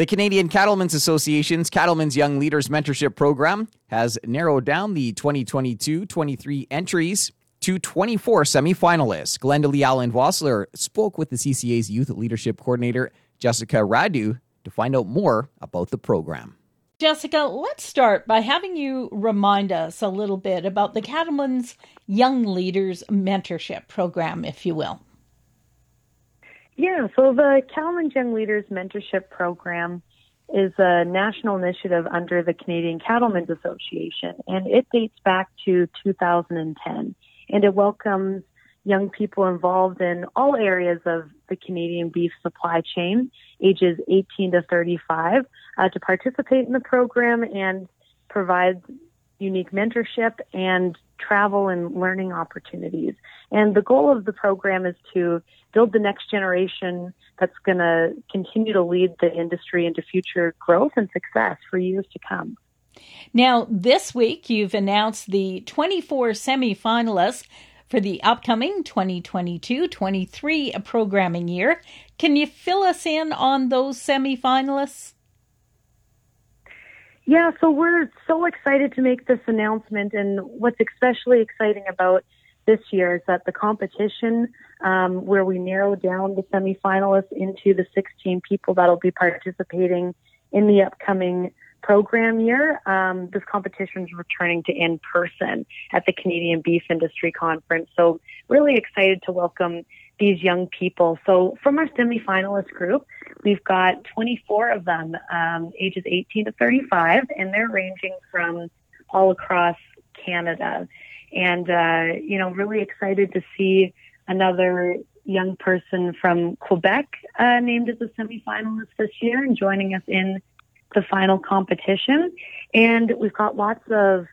The Canadian Cattlemen's Association's Cattlemen's Young Leaders Mentorship Program has narrowed down the 2022 23 entries to 24 semifinalists. Glendalee Allen Vossler spoke with the CCA's Youth Leadership Coordinator, Jessica Radu, to find out more about the program. Jessica, let's start by having you remind us a little bit about the Cattlemen's Young Leaders Mentorship Program, if you will. Yeah, so the Cattlemen's Young Leaders Mentorship Program is a national initiative under the Canadian Cattlemen's Association, and it dates back to 2010. And it welcomes young people involved in all areas of the Canadian beef supply chain, ages 18 to 35, uh, to participate in the program and provide unique mentorship and travel and learning opportunities. And the goal of the program is to build the next generation that's going to continue to lead the industry into future growth and success for years to come. Now, this week you've announced the 24 semifinalists for the upcoming 2022 23 programming year. Can you fill us in on those semifinalists? Yeah, so we're so excited to make this announcement. And what's especially exciting about this year is that the competition, um, where we narrow down the semifinalists into the 16 people that'll be participating in the upcoming program year, um, this competition is returning to in person at the Canadian Beef Industry Conference. So, really excited to welcome these young people. So, from our semifinalist group, we've got 24 of them, um, ages 18 to 35, and they're ranging from all across Canada. And, uh, you know, really excited to see another young person from Quebec uh, named as a semifinalist this year and joining us in the final competition. And we've got lots of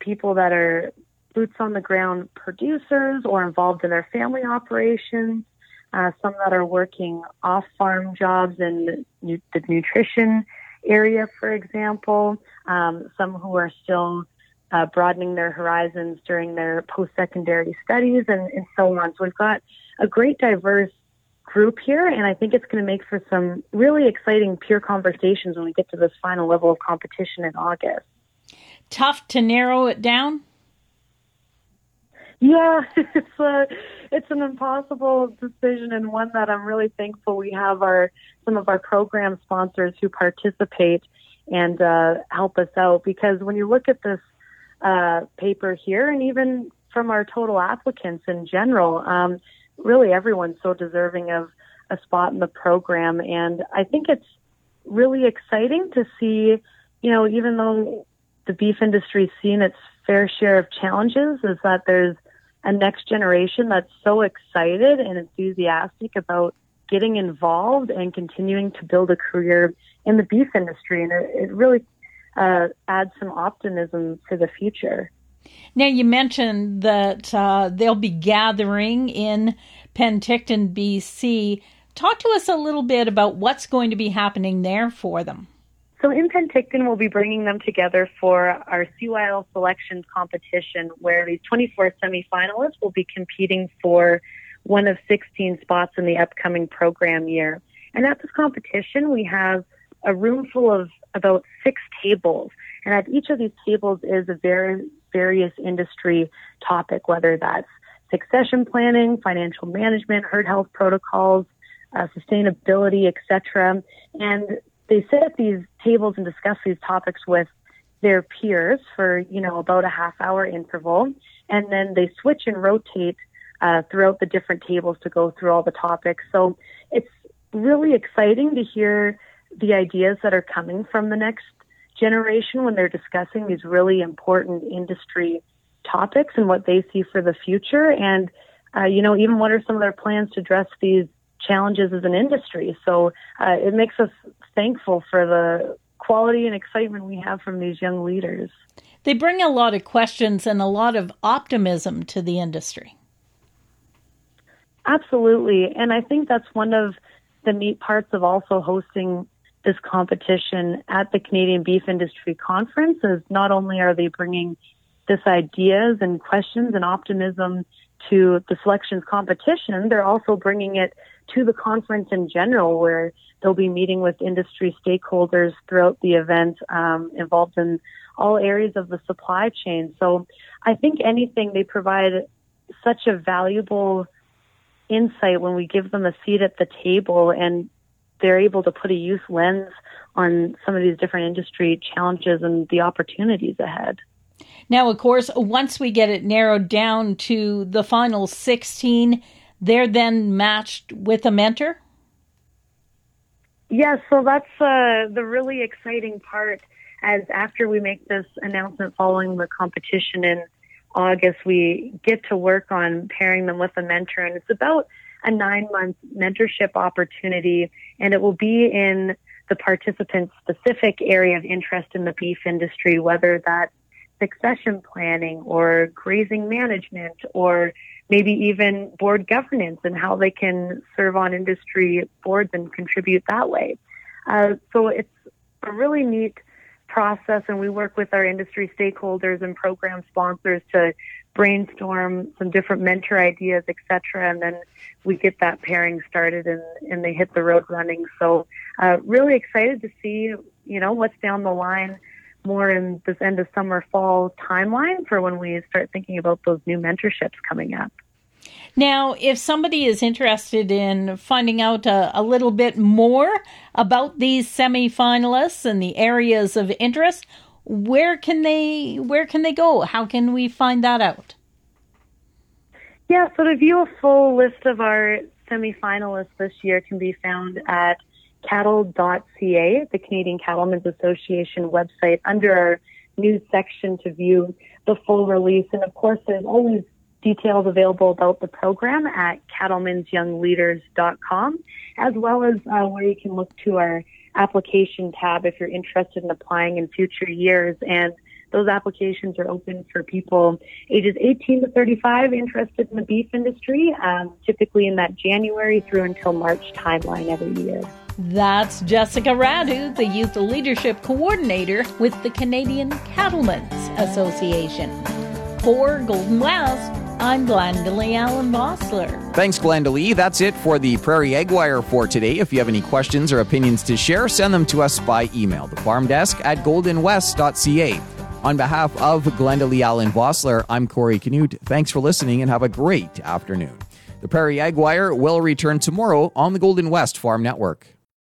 people that are boots on the ground producers or involved in their family operations. Uh, some that are working off farm jobs in the, nutrition area, for example. Um, some who are still uh, broadening their horizons during their post secondary studies and, and so on. So we've got a great diverse group here, and I think it's going to make for some really exciting peer conversations when we get to this final level of competition in August. Tough to narrow it down. Yeah, it's a it's an impossible decision and one that I'm really thankful we have our some of our program sponsors who participate and uh, help us out because when you look at this uh, paper here and even from our total applicants in general, um, really everyone's so deserving of a spot in the program. And I think it's really exciting to see, you know, even though the beef industry's seen its fair share of challenges, is that there's a next generation that's so excited and enthusiastic about getting involved and continuing to build a career in the beef industry. And it, it really uh, adds some optimism for the future. Now, you mentioned that uh, they'll be gathering in Penticton, BC. Talk to us a little bit about what's going to be happening there for them. So in Penticton, we'll be bringing them together for our CYL selections competition, where these 24 semifinalists will be competing for one of 16 spots in the upcoming program year. And at this competition, we have a room full of about six tables. And at each of these tables is a very various industry topic, whether that's succession planning, financial management, herd health protocols, uh, sustainability, etc. And they sit at these tables and discuss these topics with their peers for you know about a half hour interval, and then they switch and rotate uh, throughout the different tables to go through all the topics. So it's really exciting to hear the ideas that are coming from the next generation when they're discussing these really important industry topics and what they see for the future. And, uh, you know, even what are some of their plans to address these challenges as an industry. So uh, it makes us thankful for the quality and excitement we have from these young leaders. They bring a lot of questions and a lot of optimism to the industry. Absolutely. And I think that's one of the neat parts of also hosting this competition at the Canadian Beef Industry Conference is not only are they bringing this ideas and questions and optimism to the selections competition, they're also bringing it to the conference in general where they'll be meeting with industry stakeholders throughout the event um, involved in all areas of the supply chain. So I think anything they provide such a valuable insight when we give them a seat at the table and they're able to put a youth lens on some of these different industry challenges and the opportunities ahead. Now, of course, once we get it narrowed down to the final 16, they're then matched with a mentor? Yes, yeah, so that's uh, the really exciting part. As after we make this announcement following the competition in August, we get to work on pairing them with a mentor, and it's about a nine month mentorship opportunity, and it will be in the participant's specific area of interest in the beef industry, whether that's succession planning or grazing management or maybe even board governance and how they can serve on industry boards and contribute that way. Uh, so it's a really neat process and we work with our industry stakeholders and program sponsors to brainstorm some different mentor ideas, etc. And then we get that pairing started and, and they hit the road running. So uh, really excited to see, you know, what's down the line more in this end of summer fall timeline for when we start thinking about those new mentorships coming up. Now, if somebody is interested in finding out a, a little bit more about these semifinalists and the areas of interest, where can they where can they go? How can we find that out? Yeah, so to view a full list of our semifinalists this year can be found at cattle.ca, the Canadian Cattlemen's Association website, under our news section to view the full release. And of course, there's always details available about the program at cattlemen'syoungleaders.com, as well as uh, where you can look to our application tab if you're interested in applying in future years. And those applications are open for people ages 18 to 35 interested in the beef industry, um, typically in that January through until March timeline every year. That's Jessica Radu, the Youth Leadership Coordinator with the Canadian Cattlemen's Association. For Golden West, I'm Glendalee Allen Vossler. Thanks, Glendalee. That's it for the Prairie Ag Wire for today. If you have any questions or opinions to share, send them to us by email, the farm desk at goldenwest.ca. On behalf of Glendalee Allen Vossler, I'm Corey Canute. Thanks for listening and have a great afternoon. The Prairie Ag Wire will return tomorrow on the Golden West Farm Network.